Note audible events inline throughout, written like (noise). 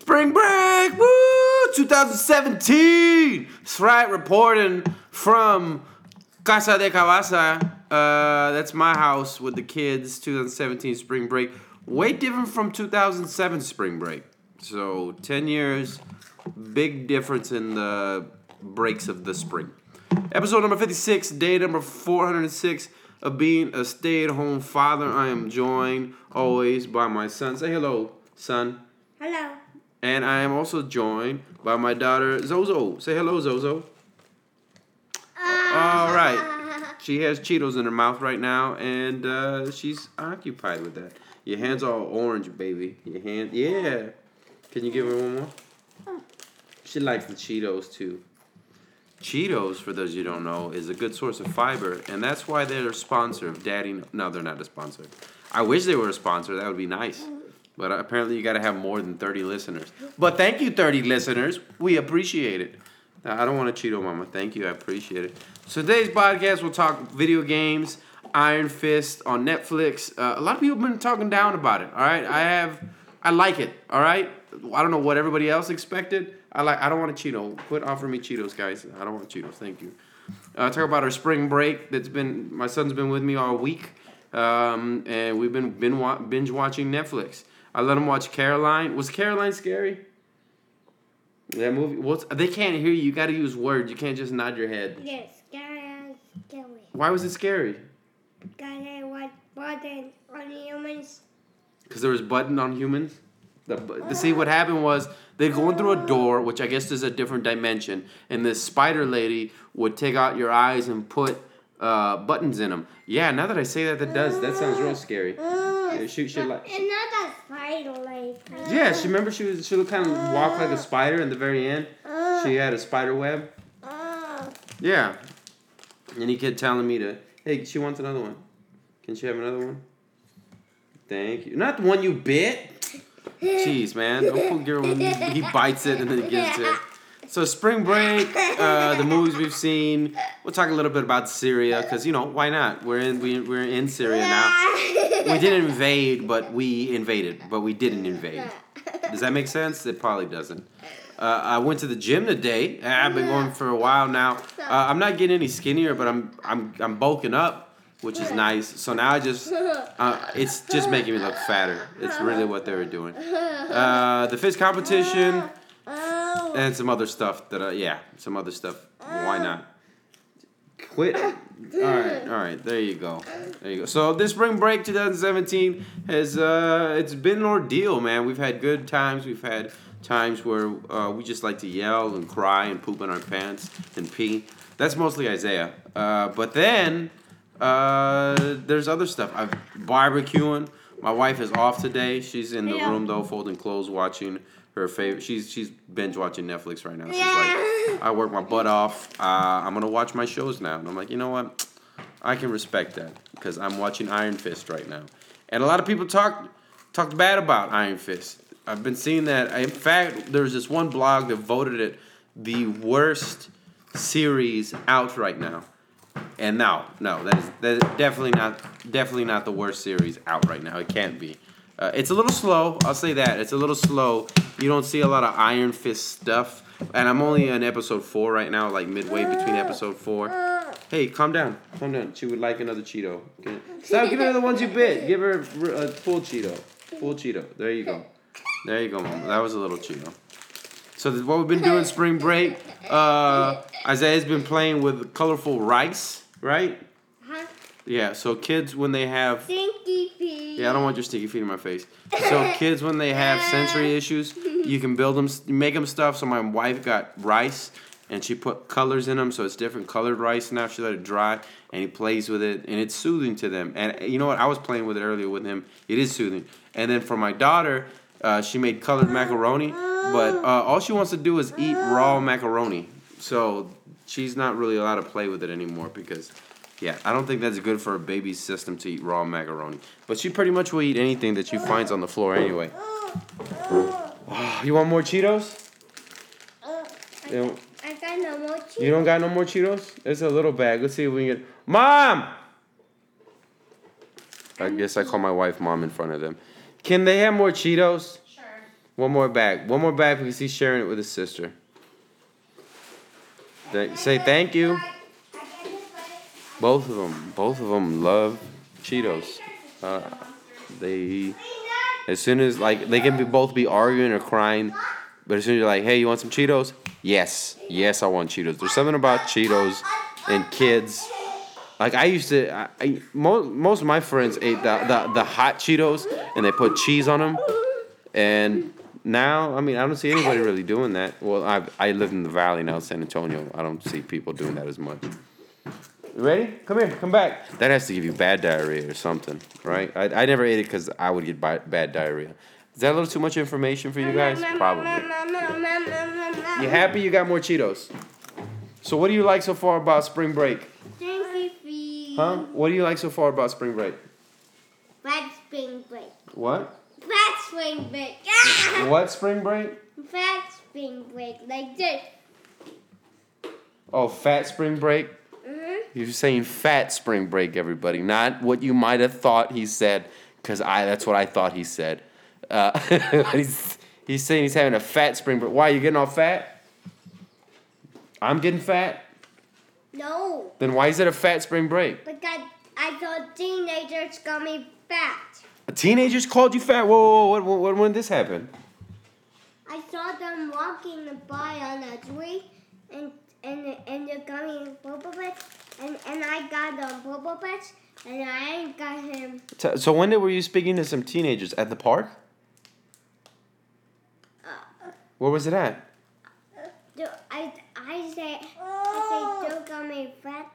Spring break, woo, 2017. That's reporting from Casa de Cabasa. Uh, that's my house with the kids. 2017 spring break way different from 2007 spring break. So 10 years, big difference in the breaks of the spring. Episode number 56, day number 406 of being a stay-at-home father. I am joined always by my son. Say hello, son. Hello. And I am also joined by my daughter Zozo. Say hello, Zozo. All right. (laughs) She has Cheetos in her mouth right now, and uh, she's occupied with that. Your hand's all orange, baby. Your hand, yeah. Can you give her one more? She likes the Cheetos too. Cheetos, for those you don't know, is a good source of fiber, and that's why they're a sponsor of Daddy. No, they're not a sponsor. I wish they were a sponsor. That would be nice. But uh, apparently, you got to have more than 30 listeners. But thank you, 30 listeners. We appreciate it. I don't want a Cheeto Mama. Thank you. I appreciate it. So, today's podcast, we'll talk video games, Iron Fist on Netflix. Uh, a lot of people have been talking down about it. All right. I have, I like it. All right. I don't know what everybody else expected. I like. I don't want a Cheeto. Quit offering me Cheetos, guys. I don't want Cheetos. Thank you. Uh, talk about our spring break. That's been my son's been with me all week, um, and we've been been wa- binge watching Netflix. I let him watch Coraline. Was Coraline scary? That movie. What's they can't hear you. You got to use words. You can't just nod your head. Yes, guys, scary. Why was it scary? Guys, what button on humans? Because there was button on humans. The, the see what happened was they're going through a door, which I guess is a different dimension, and this spider lady would take out your eyes and put uh, buttons in them. Yeah, now that I say that, that does that sounds real scary. Yeah, she she like It's not a spider like. yeah. She remember she was she would kind of walk like a spider. In the very end, she had a spider web. Yeah. And he kept telling me to, hey, she wants another one. Can she have another one? Thank you. Not the one you bit. Jeez, man. Gary when he bites it and then he gives it. So spring break, uh, the movies we've seen. We'll talk a little bit about Syria because you know why not? We're in we, we're in Syria now. We didn't invade, but we invaded, but we didn't invade. Does that make sense? It probably doesn't. Uh, I went to the gym today. I've been going for a while now. Uh, I'm not getting any skinnier, but I'm I'm I'm bulking up, which is nice. So now I just uh, it's just making me look fatter. It's really what they were doing. Uh, the fist competition and some other stuff that uh, yeah, some other stuff. Why not? Quit. All right, all right. There you go. There you go. So this spring break 2017 has uh, it's been an ordeal, man. We've had good times. We've had times where uh, we just like to yell and cry and poop in our pants and pee. That's mostly Isaiah. Uh, but then uh, there's other stuff. I'm barbecuing. My wife is off today. She's in the Yeah. room though, folding clothes, watching her favorite. She's she's binge watching Netflix right now. She's Yeah. like, I work my butt off. Uh, I'm gonna watch my shows now, and I'm like, you know what? I can respect that because I'm watching Iron Fist right now, and a lot of people talk talked bad about Iron Fist. I've been seeing that. In fact, there's this one blog that voted it the worst series out right now. And no, no, that is that is definitely not definitely not the worst series out right now. It can't be. Uh, it's a little slow. I'll say that it's a little slow. You don't see a lot of Iron Fist stuff, and I'm only on episode four right now, like midway between episode four. Hey, calm down, calm down. She would like another Cheeto. Stop giving her the ones you bit. Give her a full Cheeto. Full Cheeto. There you go. There you go, mama. That was a little Cheeto. So this what we've been doing (laughs) spring break. Uh, Isaiah's been playing with colorful rice, right? Huh? Yeah. So kids when they have Stinky feet. yeah, I don't want your sticky feet in my face. So (laughs) kids when they have sensory (laughs) issues, you can build them, make them stuff. So my wife got rice, and she put colors in them, so it's different colored rice now. She let it dry, and he plays with it, and it's soothing to them. And you know what? I was playing with it earlier with him. It is soothing. And then for my daughter, uh, she made colored macaroni, but uh, all she wants to do is eat raw macaroni. So she's not really allowed to play with it anymore because Yeah, I don't think that's good for a baby's system to eat raw macaroni. But she pretty much will eat anything that she finds on the floor anyway. (gasps) You want more Cheetos? Uh, I, You got, don't, I got no more cheese. you don't got no more Cheetos? It's a little bag. Let's see if we can get. Mom! I guess I call my wife mom in front of them. Can they have more Cheetos? Sure. One more bag. One more bag because he's sharing it with his sister. Th- say thank you. Both of them. Both of them love Cheetos. Uh, they, as soon as like they can be both be arguing or crying, but as soon as you're like, hey, you want some Cheetos? Yes, yes, I want Cheetos. There's something about Cheetos and kids. Like I used to, I, I most most of my friends ate the, the the hot Cheetos and they put cheese on them, and now I mean I don't see anybody really doing that. Well, I I live in the valley now, San Antonio. I don't see people doing that as much. You ready? Come here, come back. That has to give you bad diarrhea or something, right? I, I never ate it because I would get bi- bad diarrhea. Is that a little too much information for you guys? Probably. You happy you got more Cheetos? So what do you like so far about spring break? Huh? What do you like so far about spring break? Fat spring break. What? Fat spring break. (laughs) What spring break? Fat spring break. Like this. Oh, fat spring break? hmm You're saying fat spring break, everybody, not what you might have thought he said, because I that's what I thought he said. Uh, (laughs) he's, he's saying he's having a fat spring break. Why, you getting all fat? I'm getting fat? No. Then why is it a fat spring break? Because I thought teenagers got me fat. Teenagers called you fat? Whoa, whoa, whoa, what, what, when did this happen? I saw them walking by on a tree, and and and they're coming Boba Fett, and and I got them Boba Fett, and I got him. So so when did, were you speaking to some teenagers? At the park? Uh, Where was it at? I I say I say don't got me fat,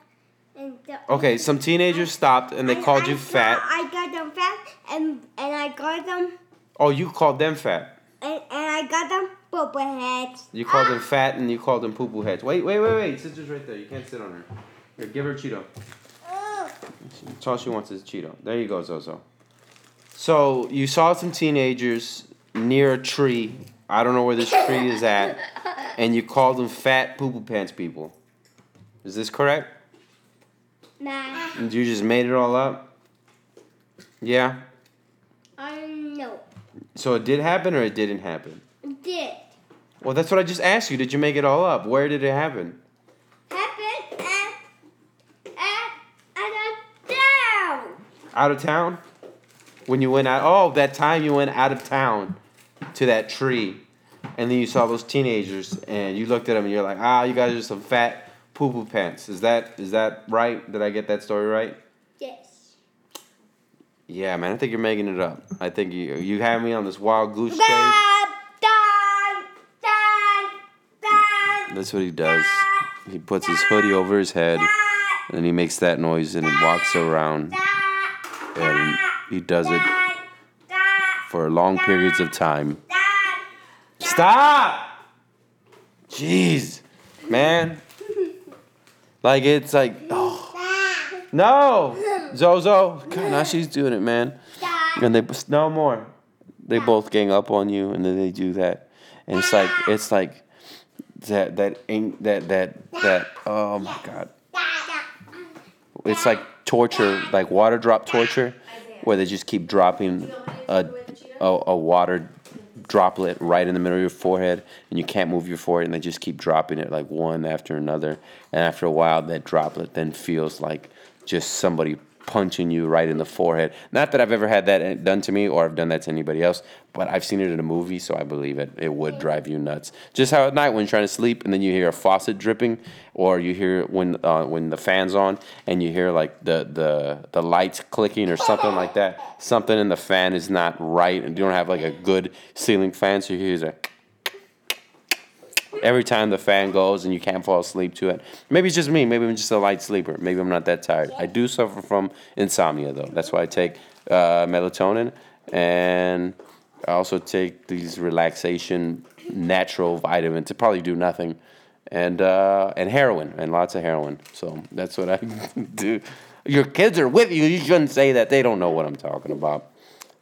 Okay, some teenagers stopped and they I- called I you fat. I got them fat, and and I got them, Oh, you called them fat. and, and I got them Boba heads. You called them ah! fat and you called them poo poo heads. Wait, wait, wait, wait. Sister's right there. You can't sit on her. Here, give her a Cheeto. That's all she wants is a Cheeto. There you go, Zozo. So you saw some teenagers near a tree. I don't know where this tree is at. (laughs) And you called them fat poo poo pants people. Is this correct? Nah, you just made it all up? Yeah? I know. So it did happen or it didn't happen? Did Well, that's what I just asked you. Did you make it all up? Where did it happen? happen at at at a town. Out of town? When you went out? Oh, that time you went out of town to that tree, and then you saw those teenagers, and you looked at them, and you're like, ah, you guys are some fat poo poo pants. Is that is that right? Did I get that story right? Yes. Yeah, man. I think you're making it up. I think you you have me on this wild goose chase. That's what he does. He puts his hoodie over his head, and then he makes that noise, and he walks around, and he does it for long periods of time. Stop! Jeez, man. Like it's like, oh. no, (laughs) Zozo. God, now she's doing it, man. And they no more. They both gang up on you, and then they do that, and it's like it's like that that ain't that that that. Oh my God, it's like torture, like water drop torture, where they just keep dropping a a, a water droplet right in the middle of your forehead and you can't move your forehead and they just keep dropping it like one after another. And after a while that droplet then feels like just somebody punching you right in the forehead. Not that i've ever had that done to me or i've done that to anybody else but i've seen it in a movie so i believe it it would drive you nuts. Just how at night when you're trying to sleep and then you hear a faucet dripping or you hear when uh, when the fan's on and you hear like the the the lights clicking or something like that something in the fan is not right and you don't have like a good ceiling fan so you hear that every time the fan goes and you can't fall asleep to it maybe it's just me maybe i'm just a light sleeper maybe i'm not that tired i do suffer from insomnia though that's why i take uh, melatonin and i also take these relaxation natural vitamins to probably do nothing and uh, and heroin and lots of heroin. So that's what I (laughs) do. Your kids are with you. You shouldn't say that. They don't know what I'm talking about.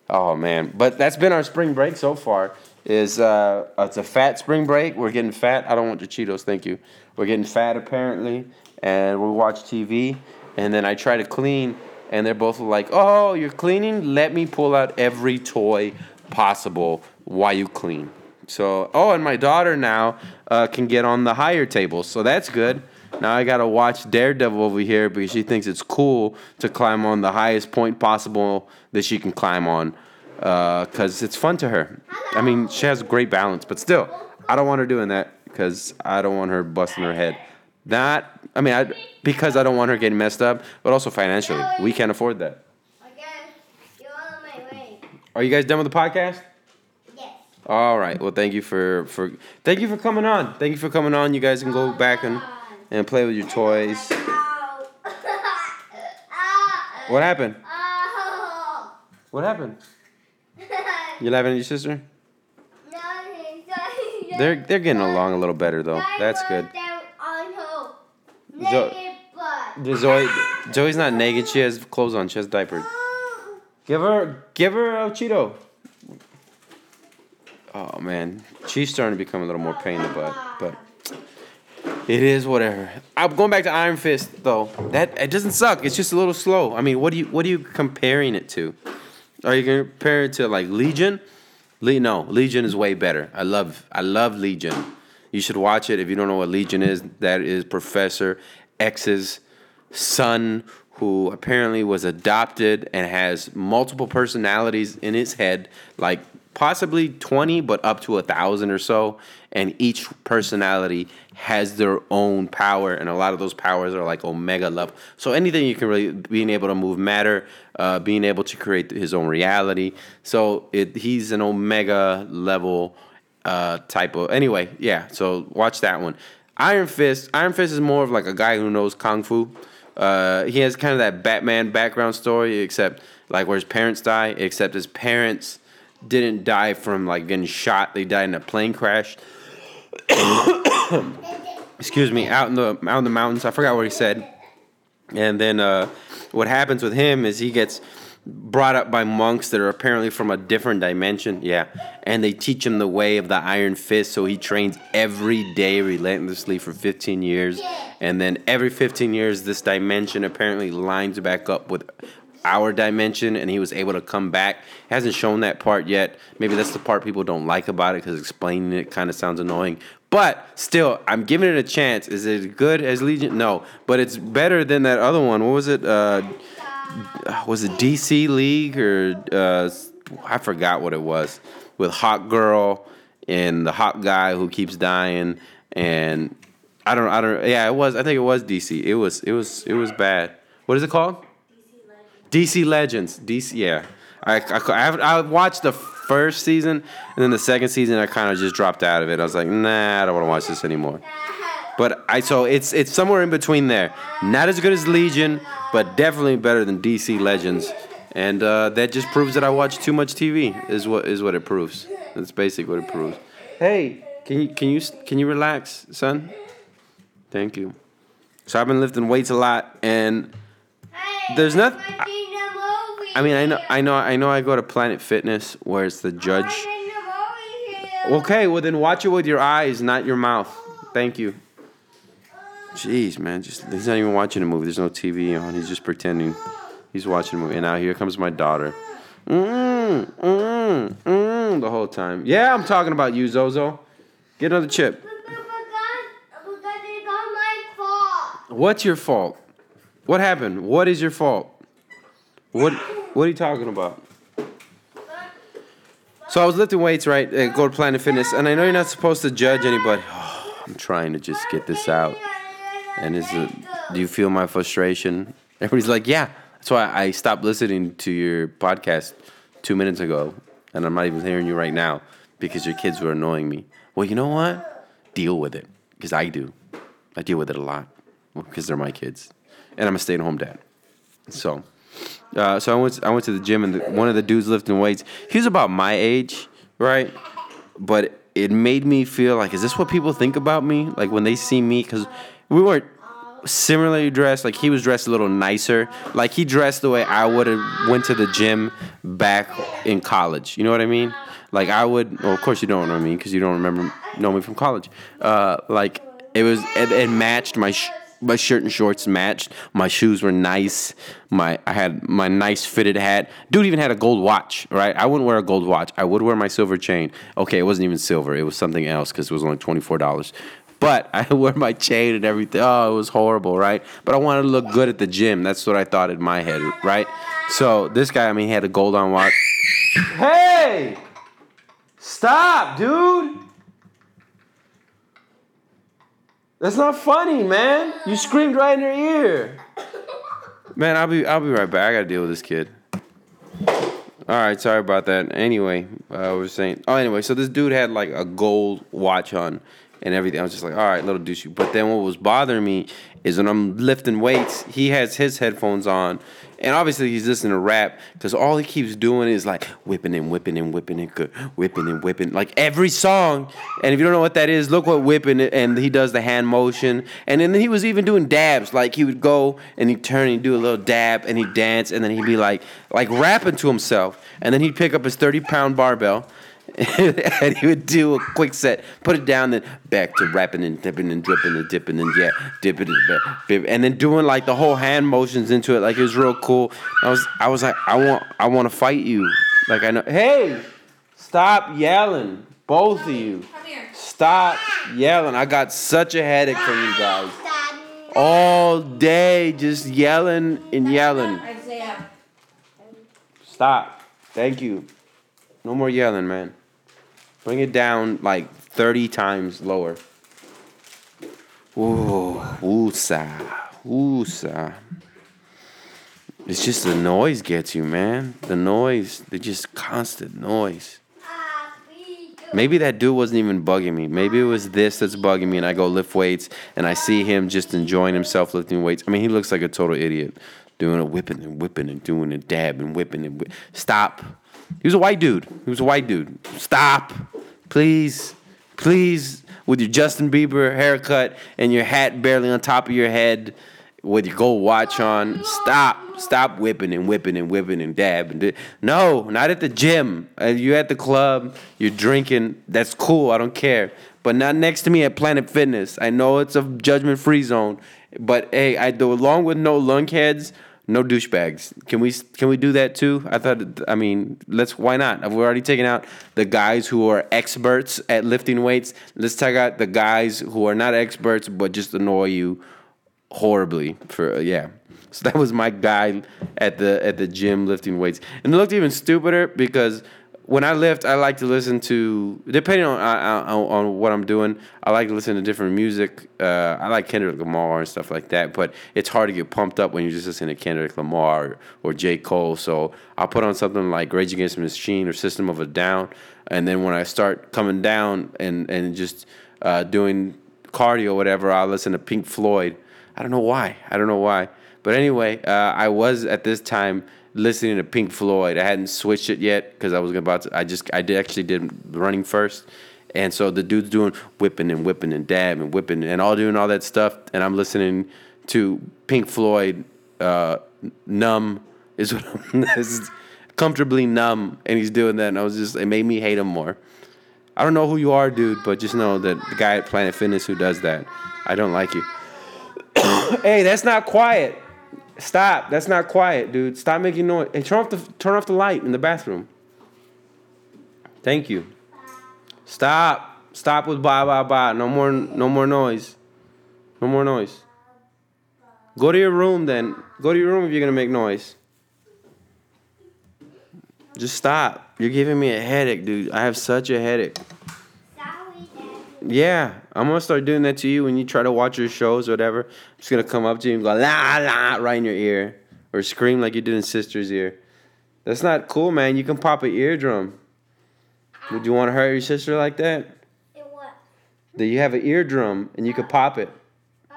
Oh man, but that's been our spring break so far. Is uh, it's a fat spring break. We're getting fat. I don't want your Cheetos, thank you. We're getting fat apparently, and we watch TV, and then I try to clean, and they're both like, "Oh, you're cleaning? Let me pull out every toy possible while you clean." So, oh, and my daughter now uh, can get on the higher tables, so that's good. Now I gotta watch Daredevil over here because she thinks it's cool to climb on the highest point possible that she can climb on, because uh, it's fun to her. I mean, she has great balance, but still, I don't want her doing that because I don't want her busting her head. Not, I mean, I, because I don't want her getting messed up, but also financially, we can't afford that. Are you guys done with the podcast? Yes. All right. Well, thank you for for thank you for coming on. Thank you for coming on. You guys can go back and and play with your toys. (laughs) What happened? Oh. What happened? You laughing at your sister? No, he's not- They're they're getting along a little better though. That's good. Zo- naked butt. The Zoe Zoe's not naked. She has clothes on. She has diapers. Give her give her a Cheeto. Oh man, she's starting to become a little more pain in the butt, but it is whatever. I'm going back to Iron Fist though. That it doesn't suck. It's just a little slow. I mean, what do you what are you comparing it to? Are you gonna compare it to like Legion? Le- no, Legion is way better. I love I love Legion. You should watch it if you don't know what Legion is. That is Professor X's son who apparently was adopted and has multiple personalities in his head, like possibly 20, but up to a thousand or so. And each personality has their own power, and a lot of those powers are like omega level. So anything you can really being able to move matter, uh, being able to create his own reality. So it, he's an omega level uh, type of. Anyway, yeah. So watch that one. Iron Fist. Iron Fist is more of like a guy who knows kung fu. Uh, he has kind of that Batman background story, except like where his parents die. Except his parents didn't die from like getting shot; they died in a plane crash. (coughs) Excuse me, out in the out in the mountains. I forgot what he said. And then uh, what happens with him is he gets brought up by monks that are apparently from a different dimension. Yeah. And they teach him the way of the Iron Fist. So he trains every day relentlessly for 15 years. And then every 15 years, this dimension apparently lines back up with our dimension and he was able to come back. Hasn't shown that part yet. Maybe that's the part people don't like about it because explaining it kind of sounds annoying. But still, I'm giving it a chance. Is it good as Legion? No, but it's better than that other one. What was it? Uh, was it DC League or uh, I forgot what it was with Hot Girl and the hot guy who keeps dying and I don't I don't yeah it was I think it was DC it was it was it was bad what is it called DC Legends DC yeah I I, I, watched the first season and then the second season I kind of just dropped out of it I was like nah I don't want to watch this anymore but I so it's it's somewhere in between there. Not as good as Legion, but definitely better than DC Legends. And uh, that just proves that I watch too much TV. Is what is what it proves. That's basically what it proves. Hey, can you can you can you relax, son? Thank you. So I've been lifting weights a lot, and There's I'm noth- watching the movie I mean I know. I know I know I go to Planet Fitness where it's the judge. watching the movie here. Okay, well then watch it with your eyes, not your mouth. Thank you. Jeez, man, just he's not even watching a movie. There's no TV on. He's just pretending he's watching a movie. And now here comes my daughter. Mm, mm, mm, the whole time. Yeah, I'm talking about you, Zozo. Get another chip. But- but- but because it's not my fault. What's your fault? What happened? What is your fault? What What are you talking about? So I was lifting weights, right? Uh, go to Planet Fitness, and I know you're not supposed to judge anybody. (sighs) I'm trying to just get this out. And is it? Do you feel my frustration? Everybody's like, yeah. That's why I stopped listening to your podcast two minutes ago, and I'm not even hearing you right now because your kids were annoying me. Well, you know what? Deal with it because I do. I deal with it a lot because they're my kids, and I'm a stay-at-home dad. So, uh, so I went. I went to the gym, and the, one of the dudes lifting weights. He was about my age, right? But it made me feel like, is this what people think about me? Like when they see me, because we weren't similarly dressed. Like he was dressed a little nicer. Like he dressed the way I would have went to the gym back in college. You know what I mean? Like I would. Well, of course you don't know me because you don't remember know me from college. Uh, like it was. It, it matched my. Sh- my shirt and shorts matched. My shoes were nice. My I had my nice fitted hat. Dude even had a gold watch. Right? I wouldn't wear a gold watch. I would wear my silver chain. Okay, it wasn't even silver. It was something else because it was only twenty four dollars. But (laughs) I wore my chain and everything. Oh, it was horrible, right? But I wanted to look good at the gym. That's what I thought in my head, right? So this guy, I mean, he had a gold on watch. Hey! Stop, dude! That's not funny, man. You screamed right in their ear. Man, I'll be I'll be right back. I gotta deal with this kid. All right, sorry about that. Anyway, uh, I was saying. Oh, anyway, so this dude had like a gold watch on and everything. I was just like, all right, little douchey. But then what was bothering me is when I'm lifting weights, he has his headphones on, and obviously he's listening to rap because all he keeps doing is like whipping and whipping and whipping and whipping and whipping, like every song. And if you don't know what that is, look what whipping and he does the hand motion. And then he was even doing dabs, like he would go and he'd turn and he'd do a little dab and he'd dance and then he'd be like like rapping to himself. And then he'd pick up his 30 pound barbell (laughs) and he would do a quick set, put it down, then back to rapping and dipping and dripping and dipping and yeah, dipping and back, and then doing like the whole hand motions into it, like it was real cool. I was, I was like, I want, I want to fight you. Like I know, hey, stop yelling, both of you. Stop yelling. I got such a headache from you guys all day, just yelling and yelling. Stop. Thank you. No more yelling, man. Bring it down like 30 times lower. Ooh, woosah, woosah. It's just the noise gets you, man. The noise, the just constant noise. Maybe that dude wasn't even bugging me. Maybe it was this that's bugging me, and I go lift weights, and I see him just enjoying himself lifting weights. I mean, he looks like a total idiot, doing a whipping and whipping and doing a dab and whipping and stop. He was a white dude. He was a white dude. Stop, please, please, with your Justin Bieber haircut and your hat barely on top of your head, with your gold watch on. Stop, stop whipping and whipping and whipping and dabbing. no, not at the gym. Uh, you're at the club. You're drinking. That's cool. I don't care. But not next to me at Planet Fitness. I know it's a judgment-free zone, but hey, I do along with no lunkheads no douchebags. Can we can we do that too? I thought. I mean, let's. Why not? We're already taking out the guys who are experts at lifting weights. Let's take out the guys who are not experts but just annoy you horribly. For yeah. So that was my guy at the at the gym lifting weights, and it looked even stupider because when I lift, I like to listen to depending on on, on what I'm doing. I like to listen to different music. Uh, I like Kendrick Lamar and stuff like that. But it's hard to get pumped up when you're just listening to Kendrick Lamar or, or J Cole. So I'll put on something like Rage Against the Machine or System of a Down, and then when I start coming down and and just uh, doing cardio or whatever, I'll listen to Pink Floyd. I don't know why. I don't know why. But anyway, uh, I was at this time listening to Pink Floyd. I hadn't switched it yet because I was about to. I just I did actually did running first, and so the dude's doing whipping and whipping and dab and whipping and all doing all that stuff, and I'm listening to Pink Floyd. Uh, numb is what I'm, (laughs) is comfortably numb, and he's doing that, and I was just it made me hate him more. I don't know who you are, dude, but just know that the guy at Planet Fitness who does that, I don't like you. (coughs) hey, that's not quiet. Stop. That's not quiet, dude. Stop making noise. Hey, turn off the turn off the light in the bathroom. Thank you. Stop. Stop with ba ba ba. No more no more noise. No more noise. Go to your room then. Go to your room if you're gonna make noise. Just stop. You're giving me a headache, dude. I have such a headache. Yeah, I'm gonna start doing that to you when you try to watch your shows or whatever. I'm just gonna come up to you and go la la right in your ear, or scream like you did in sister's ear. That's not cool, man. You can pop an eardrum. Would you want to hurt your sister like that? what? That you have an eardrum and you can pop it, Uh,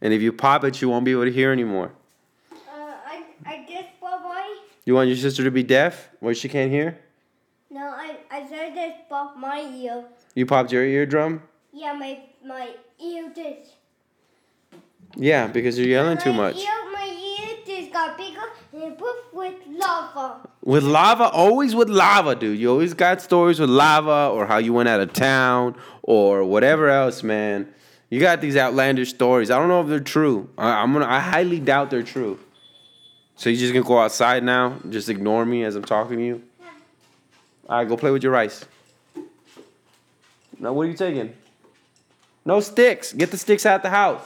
and if you pop it, you won't be able to hear anymore. uh, I, I guess, boy. You want your sister to be deaf, where she can't hear? No, I I said this pop my ear. You popped your eardrum? Yeah, my my ear just. Yeah, because you're yelling too much. Ear, my ear just got bigger and poof with lava. With lava, always with lava, dude. You always got stories with lava or how you went out of town or whatever else, man. You got these outlandish stories. I don't know if they're true. I, I'm gonna. I highly doubt they're true. So you just gonna go outside now? Just ignore me as I'm talking to you? All right, go play with your rice. Now, what are you taking? No sticks. Get the sticks out the house.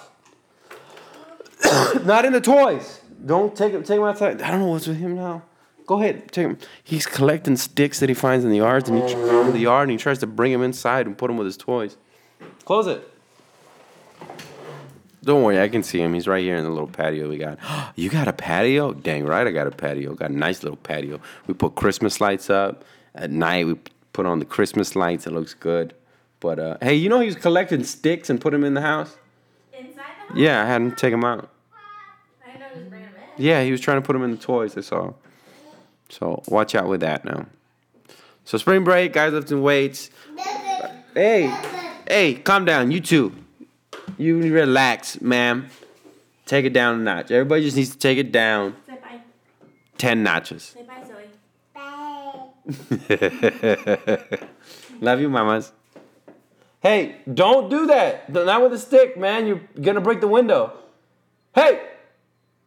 (coughs) Not in the toys. Don't take him. Take him outside. I don't know what's with him now. Go ahead, take him. He's collecting sticks that he finds in the yards and he in the yard, and he tries to bring them inside and put them with his toys. Close it. Don't worry, I can see him. He's right here in the little patio we got. (gasps) You got a patio? Dang right, I got a patio. Got a nice little patio. We put Christmas lights up at night. We put on the Christmas lights. It looks good. But uh, hey, you know he was collecting sticks and put them in the house. Inside the house? Yeah, I had him take them out. I didn't know he was bringing them in. Yeah, he was trying to put them in the toys. I saw. So watch out with that now. So spring break, guys lifting weights. Hey, hey, calm down, you two. You relax, ma'am. Take it down a notch. Everybody just needs to take it down Say bye. ten notches. Say bye, Zoe. Bye. (laughs) Love you, mamas. Hey, don't do that. Not with a stick, man. You're gonna break the window. Hey,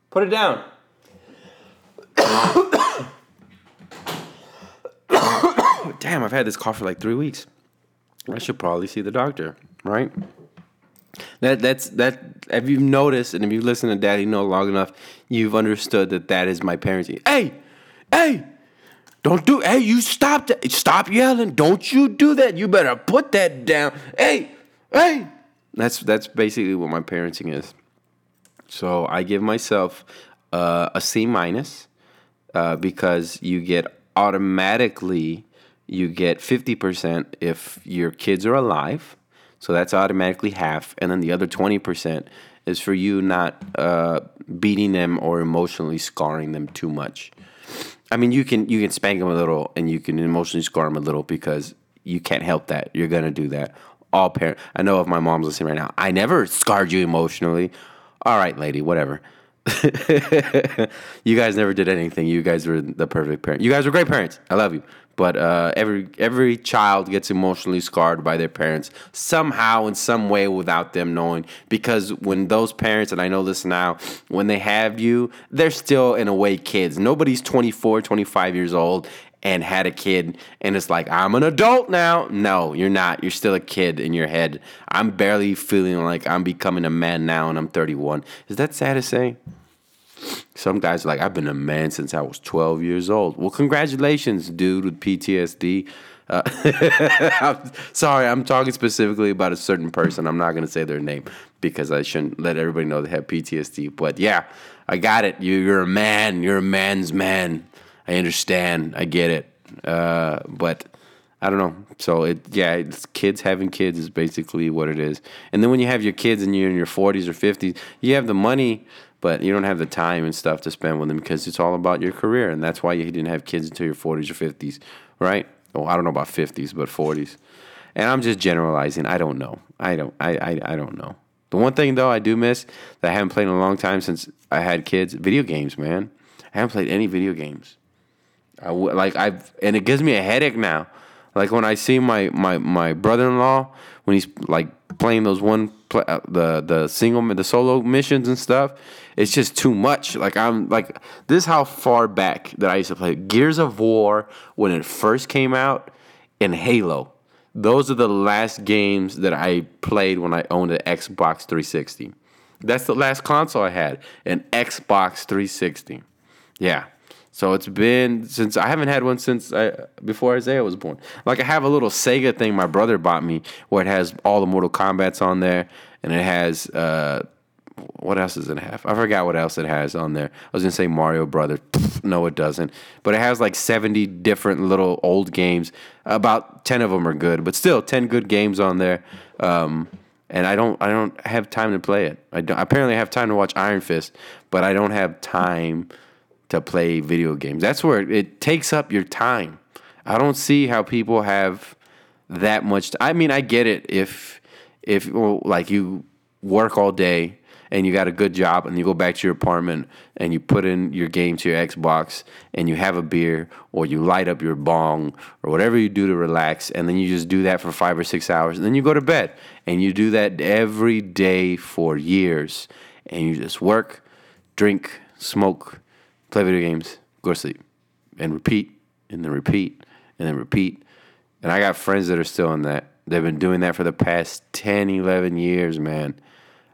put it down. (coughs) Damn, I've had this cough for like three weeks. I should probably see the doctor, right? That that's that. If you've noticed and if you've listened to Daddy Know long enough, you've understood that that is my parenting. Hey, hey, don't do. Hey, you stop that. Stop yelling. Don't you do that. You better put that down. Hey, hey. That's that's basically what my parenting is. So I give myself uh, a C minus uh, because you get automatically you get fifty percent if your kids are alive. So that's automatically half, and then the other twenty percent is for you not uh, beating them or emotionally scarring them too much. I mean, you can you can spank them a little, and you can emotionally scar them a little because you can't help that. You're gonna do that. All parent. I know if my mom's listening right now, I never scarred you emotionally. All right, lady, whatever. (laughs) you guys never did anything. You guys were the perfect parent. You guys were great parents. I love you. But uh, every every child gets emotionally scarred by their parents somehow in some way without them knowing. Because when those parents, and I know this now, when they have you, they're still in a way kids. Nobody's 24, 25 years old and had a kid and it's like I'm an adult now. No, you're not. You're still a kid in your head. I'm barely feeling like I'm becoming a man now and I'm 31. Is that sad to say? Some guys are like, I've been a man since I was 12 years old. Well, congratulations, dude with PTSD. Uh, (laughs) I'm sorry, I'm talking specifically about a certain person. I'm not going to say their name because I shouldn't let everybody know they have PTSD. But yeah, I got it. You, you're a man. You're a man's man. I understand. I get it. Uh, but I don't know. So it yeah, it's kids having kids is basically what it is. And then when you have your kids and you're in your 40s or 50s, you have the money, but you don't have the time and stuff to spend with them because it's all about your career, and that's why you didn't have kids until your 40s or 50s, right? Well, I don't know about 50s, but 40s. And I'm just generalizing. I don't know. I don't. I, I, I don't know. The one thing though I do miss that I haven't played in a long time since I had kids, video games, man. I haven't played any video games. I w- like I've and it gives me a headache now. Like when I see my my my brother-in-law when he's like playing those one uh, the the single the solo missions and stuff, it's just too much. Like I'm like this is how far back that I used to play Gears of War when it first came out and Halo. Those are the last games that I played when I owned an Xbox 360. That's the last console I had, an Xbox 360. Yeah. So it's been since I haven't had one since I, before Isaiah was born. Like I have a little Sega thing my brother bought me where it has all the Mortal Kombat's on there, and it has uh, what else does it have? I forgot what else it has on there. I was gonna say Mario Brothers. No, it doesn't. But it has like seventy different little old games. About ten of them are good, but still ten good games on there. Um, and I don't, I don't have time to play it. I don't, apparently have time to watch Iron Fist, but I don't have time to play video games. That's where it takes up your time. I don't see how people have that much. I mean, I get it if if well, like you work all day and you got a good job and you go back to your apartment and you put in your game to your Xbox and you have a beer or you light up your bong or whatever you do to relax and then you just do that for 5 or 6 hours and then you go to bed and you do that every day for years and you just work, drink, smoke, play video games, go to sleep and repeat and then repeat and then repeat. And I got friends that are still in that. They've been doing that for the past 10, 11 years, man.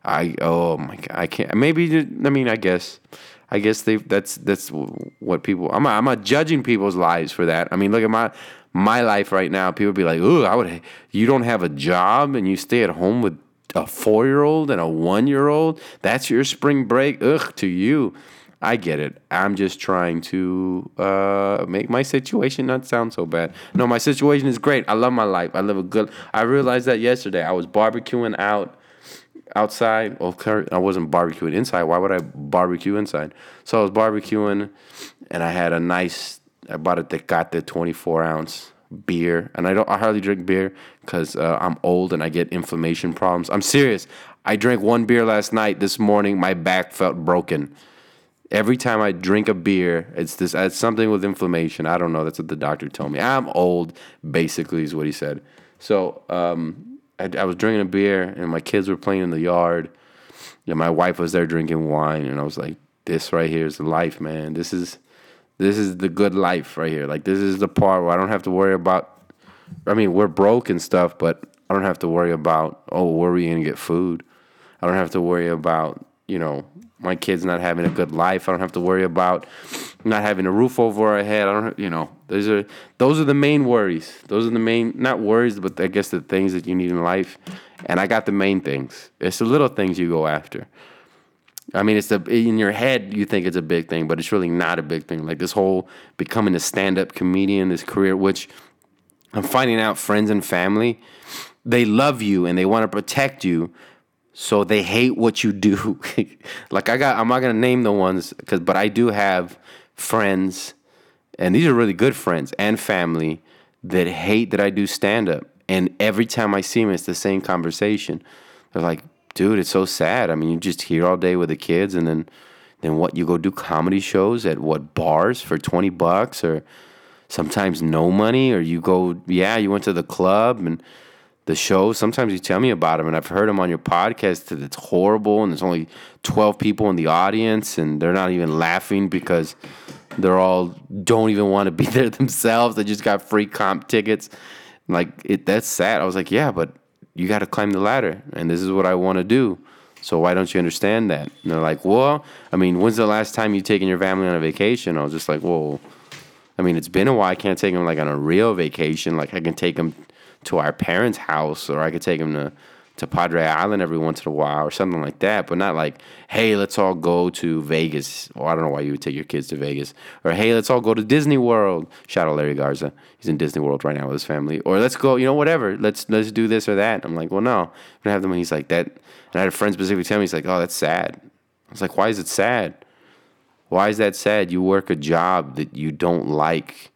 I oh my god, I can't. Maybe I mean, I guess, I guess they. That's that's what people. I'm not, I'm not judging people's lives for that. I mean, look at my my life right now. People be like, "Ooh, I would." You don't have a job and you stay at home with a four year old and a one year old. That's your spring break. Ugh, to you. I get it. I'm just trying to uh, make my situation not sound so bad. No, my situation is great. I love my life. I live a good. I realized that yesterday. I was barbecuing out outside. Well, I wasn't barbecuing inside. Why would I barbecue inside? So I was barbecuing, and I had a nice. I bought a Tecate 24 ounce beer, and I don't. I hardly drink beer because uh, I'm old and I get inflammation problems. I'm serious. I drank one beer last night. This morning, my back felt broken. Every time I drink a beer, it's this. It's something with inflammation. I don't know. That's what the doctor told me. I'm old, basically, is what he said. So um, I, I was drinking a beer, and my kids were playing in the yard. And my wife was there drinking wine, and I was like, "This right here is life, man. This is this is the good life right here. Like this is the part where I don't have to worry about. I mean, we're broke and stuff, but I don't have to worry about oh, where are we gonna get food? I don't have to worry about you know my kids not having a good life. I don't have to worry about not having a roof over our head. I don't, you know, those are those are the main worries. Those are the main not worries, but I guess the things that you need in life. And I got the main things. It's the little things you go after. I mean, it's the in your head you think it's a big thing, but it's really not a big thing. Like this whole becoming a stand-up comedian, this career, which I'm finding out friends and family, they love you and they want to protect you, so they hate what you do. (laughs) like I got, I'm not gonna name the ones, cause but I do have friends, and these are really good friends and family that hate that I do stand-up. And every time I see them, it's the same conversation. They're like, dude, it's so sad. I mean, you just here all day with the kids, and then then what? You go do comedy shows at what bars for twenty bucks, or sometimes no money, or you go, yeah, you went to the club and the show. Sometimes you tell me about them, and I've heard them on your podcast. That it's horrible, and there's only twelve people in the audience, and they're not even laughing because they're all don't even want to be (laughs) there themselves. They just got free comp tickets. Like it, that's sad. I was like, yeah, but you got to climb the ladder, and this is what I want to do. So why don't you understand that? And they're like, well, I mean, when's the last time you've taken your family on a vacation? I was just like, well, I mean, it's been a while. I can't take them like on a real vacation. Like I can take them to our parents' house, or I could take them to to Padre Island every once in a while, or something like that. But not like, hey, let's all go to Vegas. Or I don't know why you would take your kids to Vegas. Or hey, let's all go to Disney World. Shout out Larry Garza. He's in Disney World right now with his family. Or let's go, you know, whatever. Let's let's do this or that. I'm like, well, no, I'm gonna have them. And he's like that. And I had a friend specifically tell me, he's like, oh, that's sad. I was like, why is it sad? Why is that sad? You work a job that you don't like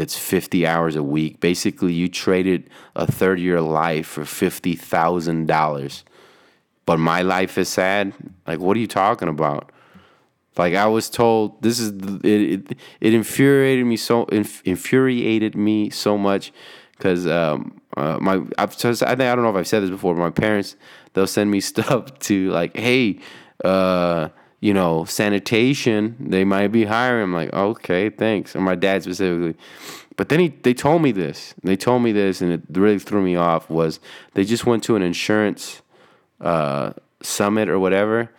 that's 50 hours a week. Basically, you traded a third of your life for $50,000. But my life is sad? Like, what are you talking about? Like, I was told this is, it, it, it infuriated me so, inf- infuriated me so much because um, uh, my, I've just, I think, I don't know if I've said this before, but my parents, they'll send me (laughs) stuff to like, hey, uh, you know, sanitation, they might be hiring. I'm like, okay, thanks. And my dad specifically. But then he, they told me this. They told me this, and it really threw me off. Was they just went to an insurance uh, summit or whatever,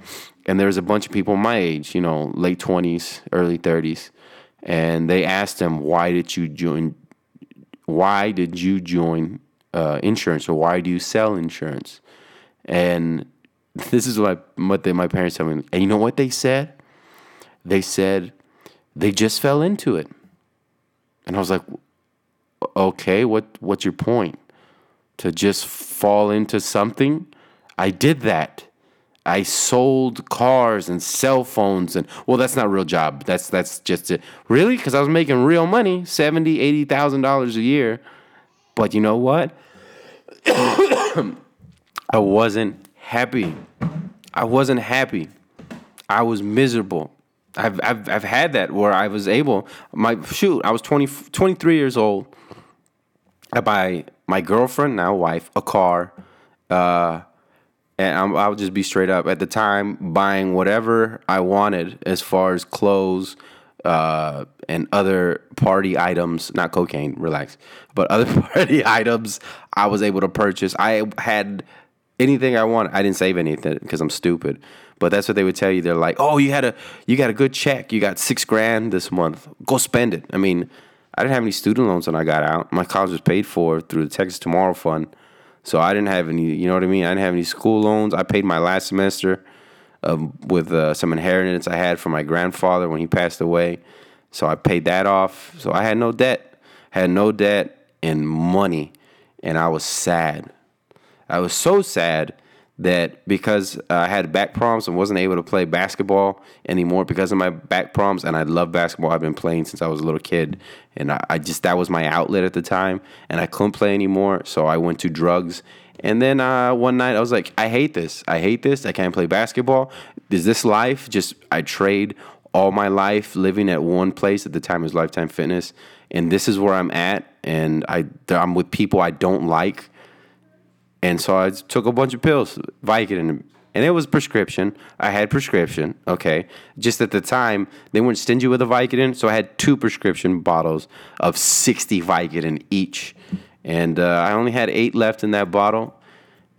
and there was a bunch of people my age, you know, late twenties, early thirties, and they asked them, "Why did you join? Why did you join uh, insurance, or why do you sell insurance?" And this is what I, what they, my parents told me. And you know what they said? They said they just fell into it. And I was like, okay, what what's your point? To just fall into something? I did that. I sold cars and cell phones and well, that's not a real job. That's that's just it. Really? Because I was making real money, seventy, eighty thousand dollars a year. But you know what? (coughs) I wasn't happy. I wasn't happy. I was miserable. I've, I've, I've had that where I was able, my shoot, I was 20, 23 years old. I buy my girlfriend, now wife, a car. Uh, and I'm, I'll just be straight up. At the time, buying whatever I wanted as far as clothes uh, and other party items, not cocaine, relax, but other (laughs) party items I was able to purchase. I had anything I wanted. I didn't save anything because I'm stupid. But that's what they would tell you. They're like, "Oh, you had a you got a good check. You got six grand this month. Go spend it." I mean, I didn't have any student loans when I got out. My college was paid for through the Texas Tomorrow Fund, so I didn't have any. You know what I mean? I didn't have any school loans. I paid my last semester um, with uh, some inheritance I had from my grandfather when he passed away. So I paid that off. So I had no debt. Had no debt and money, and I was sad. I was so sad that because I had back problems and wasn't able to play basketball anymore because of my back problems, and I love basketball. I've been playing since I was a little kid, and I, I just that was my outlet at the time, and I couldn't play anymore, so I went to drugs. And then uh, one night I was like, I hate this. I hate this. I can't play basketball. Is this life? Just I trade all my life living at one place at the time was Lifetime Fitness, and this is where I'm at, and I I'm with people I don't like and so I took a bunch of pills, Vicodin, and it was prescription. I had prescription, okay. Just at the time, they weren't stingy with a Vicodin, so I had two prescription bottles of 60 Vicodin each. And uh, I only had eight left in that bottle,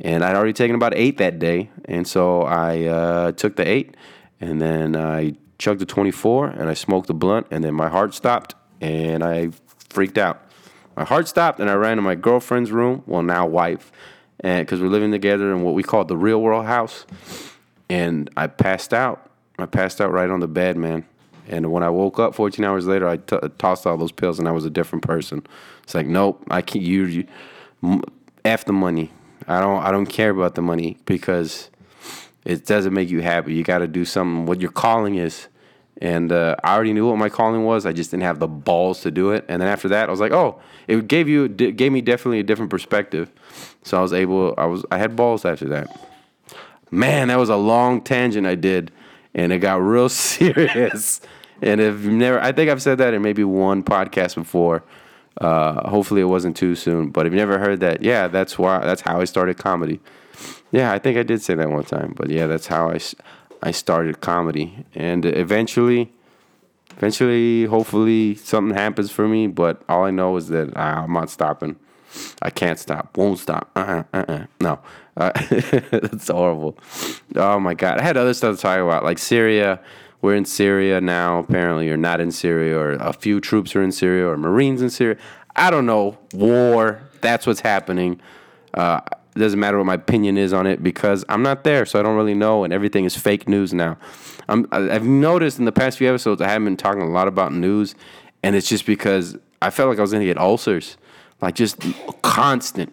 and I'd already taken about eight that day. And so I uh, took the eight, and then I chugged the 24, and I smoked the blunt, and then my heart stopped, and I freaked out. My heart stopped, and I ran to my girlfriend's room, well, now wife, and because we're living together in what we call the real world house. And I passed out. I passed out right on the bed, man. And when I woke up 14 hours later, I t- tossed all those pills, and I was a different person. It's like, nope, I can't. use you the money. I don't. I don't care about the money because it doesn't make you happy. You got to do something. What your calling is. And uh, I already knew what my calling was. I just didn't have the balls to do it. And then after that, I was like, oh, it gave you gave me definitely a different perspective. So I was able. I was. I had balls after that. Man, that was a long tangent I did, and it got real (laughs) serious. and if never, I think I've said that in maybe one podcast before. Uh, hopefully, it wasn't too soon. But if you never heard that, yeah, that's why. That's how I started comedy. Yeah, I think I did say that one time. But yeah, that's how I. I started comedy, and eventually, eventually, hopefully, something happens for me. But all I know is that I'm not stopping. I can't stop, won't stop. Uh-uh, uh-uh. No, uh, (laughs) that's horrible. Oh my god, I had other stuff to talk about, like Syria. We're in Syria now, apparently, or not in Syria, or a few troops are in Syria, or Marines in Syria. I don't know. War. That's what's happening. Uh, it doesn't matter what my opinion is on it because I'm not there, so I don't really know, and everything is fake news now. I'm, I've noticed in the past few episodes I haven't been talking a lot about news, and it's just because I felt like I was gonna get ulcers, like just a constant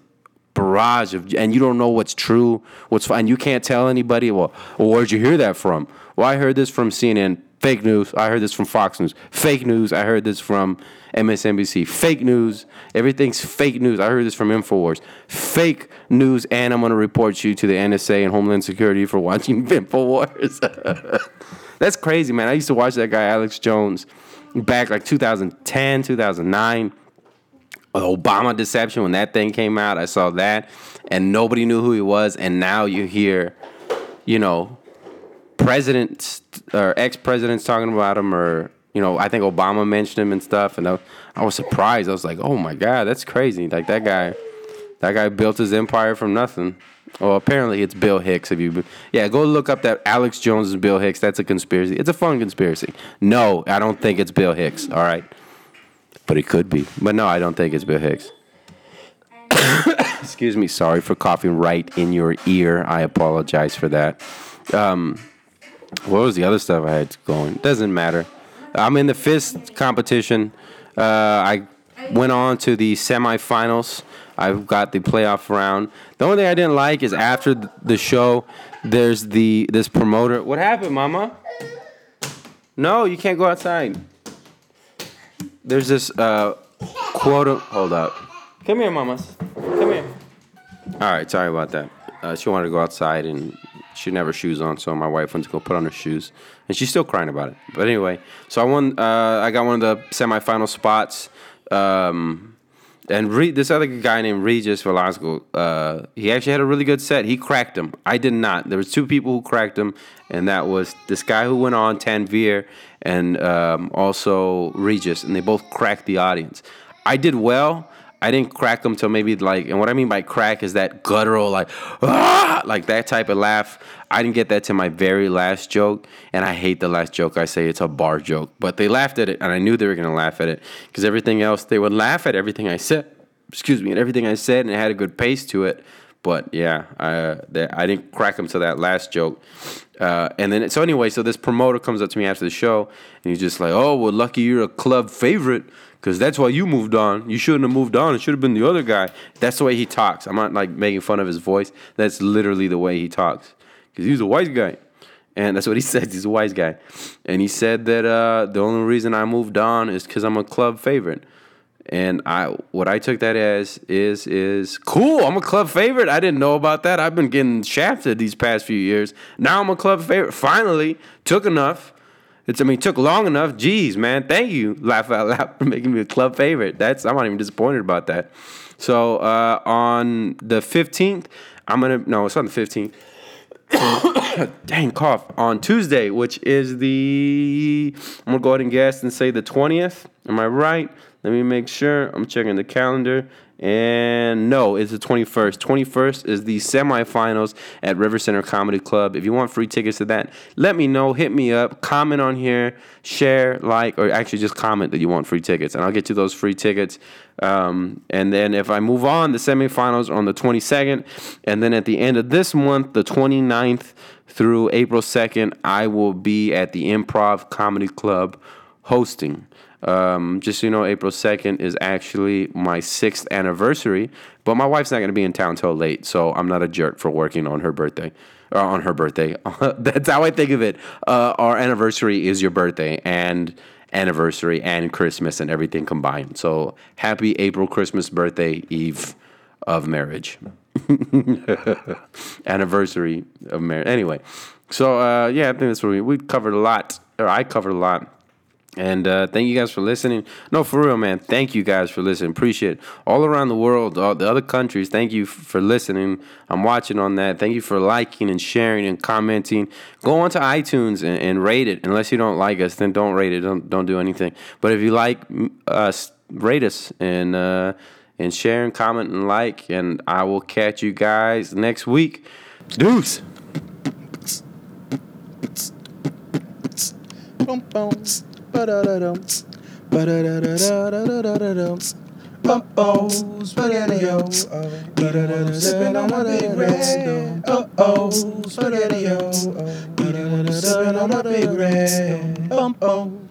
barrage of, and you don't know what's true, what's fine. You can't tell anybody. Well, well, where'd you hear that from? Well, I heard this from CNN. Fake news. I heard this from Fox News. Fake news. I heard this from MSNBC. Fake news. Everything's fake news. I heard this from InfoWars. Fake news, and I'm going to report you to the NSA and Homeland Security for watching (laughs) InfoWars. (laughs) That's crazy, man. I used to watch that guy, Alex Jones, back like 2010, 2009. Obama deception, when that thing came out, I saw that, and nobody knew who he was. And now you hear, you know, presidents or ex presidents talking about him, or you know, I think Obama mentioned him and stuff, and I, I was surprised. I was like, oh my god, that's crazy! Like that guy, that guy built his empire from nothing. Well, apparently it's Bill Hicks. If you, yeah, go look up that Alex Jones is Bill Hicks. That's a conspiracy. It's a fun conspiracy. No, I don't think it's Bill Hicks. All right, but it could be. But no, I don't think it's Bill Hicks. (coughs) Excuse me. Sorry for coughing right in your ear. I apologize for that. Um, what was the other stuff I had going? Doesn't matter. I'm in the fist competition. Uh, I went on to the semifinals. I've got the playoff round. The only thing I didn't like is after the show, there's the this promoter. What happened, Mama? No, you can't go outside. There's this uh quota. Hold up. Come here, mamas. Come here. All right, sorry about that. Uh, she wanted to go outside and she didn't have her shoes on, so my wife went to go put on her shoes, and she's still crying about it. But anyway, so I won. Uh, I got one of the semifinal spots. Um, and this other guy named Regis Velasco, uh, he actually had a really good set. He cracked him. I did not. There was two people who cracked him, and that was this guy who went on Tanvir and um, also Regis, and they both cracked the audience. I did well. I didn't crack them till maybe like, and what I mean by crack is that guttural like, ah, like that type of laugh. I didn't get that to my very last joke, and I hate the last joke. I say it's a bar joke, but they laughed at it, and I knew they were gonna laugh at it because everything else they would laugh at everything I said. Excuse me, and everything I said, and it had a good pace to it. But yeah, I they, I didn't crack them to that last joke. Uh, and then so anyway, so this promoter comes up to me after the show, and he's just like, "Oh, well, lucky you're a club favorite." Cause that's why you moved on. You shouldn't have moved on. It should have been the other guy. That's the way he talks. I'm not like making fun of his voice. That's literally the way he talks. Cause he's a wise guy, and that's what he (laughs) says. He's a wise guy, and he said that uh, the only reason I moved on is because I'm a club favorite. And I, what I took that as is is cool. I'm a club favorite. I didn't know about that. I've been getting shafted these past few years. Now I'm a club favorite. Finally, took enough. It's I mean, it took long enough. Jeez, man, thank you, laugh out loud for making me a club favorite. That's I'm not even disappointed about that. So uh, on the 15th, I'm gonna no, it's on the 15th. (coughs) Dang cough on Tuesday, which is the I'm gonna go ahead and guess and say the 20th. Am I right? Let me make sure. I'm checking the calendar. And no, it's the 21st. 21st is the semifinals at River Center Comedy Club. If you want free tickets to that, let me know. Hit me up. Comment on here. Share, like, or actually just comment that you want free tickets, and I'll get you those free tickets. Um, and then if I move on, the semifinals are on the 22nd. And then at the end of this month, the 29th through April 2nd, I will be at the Improv Comedy Club hosting. Um, just so you know, April 2nd is actually my sixth anniversary, but my wife's not going to be in town till late, so I'm not a jerk for working on her birthday. Or on her birthday. (laughs) That's how I think of it. Uh, our anniversary is your birthday, and anniversary and Christmas and everything combined. So happy April Christmas birthday eve of marriage. (laughs) anniversary of marriage. Anyway, so uh, yeah, I think that's what we we covered a lot, or I covered a lot. And uh, thank you guys for listening. No, for real, man. Thank you guys for listening. Appreciate it. All around the world, all the other countries, thank you for listening. I'm watching on that. Thank you for liking and sharing and commenting. Go onto iTunes and, and rate it. Unless you don't like us, then don't rate it. Don't don't do anything. But if you like mm, us, rate us and uh, and share and comment and like. And I will catch you guys next week. Deuce. Bum, bum. Bumpos, spaghettios. Eating sipping on my big red. Bumpos, spaghettios. Eating sipping on my big red. Bumpos.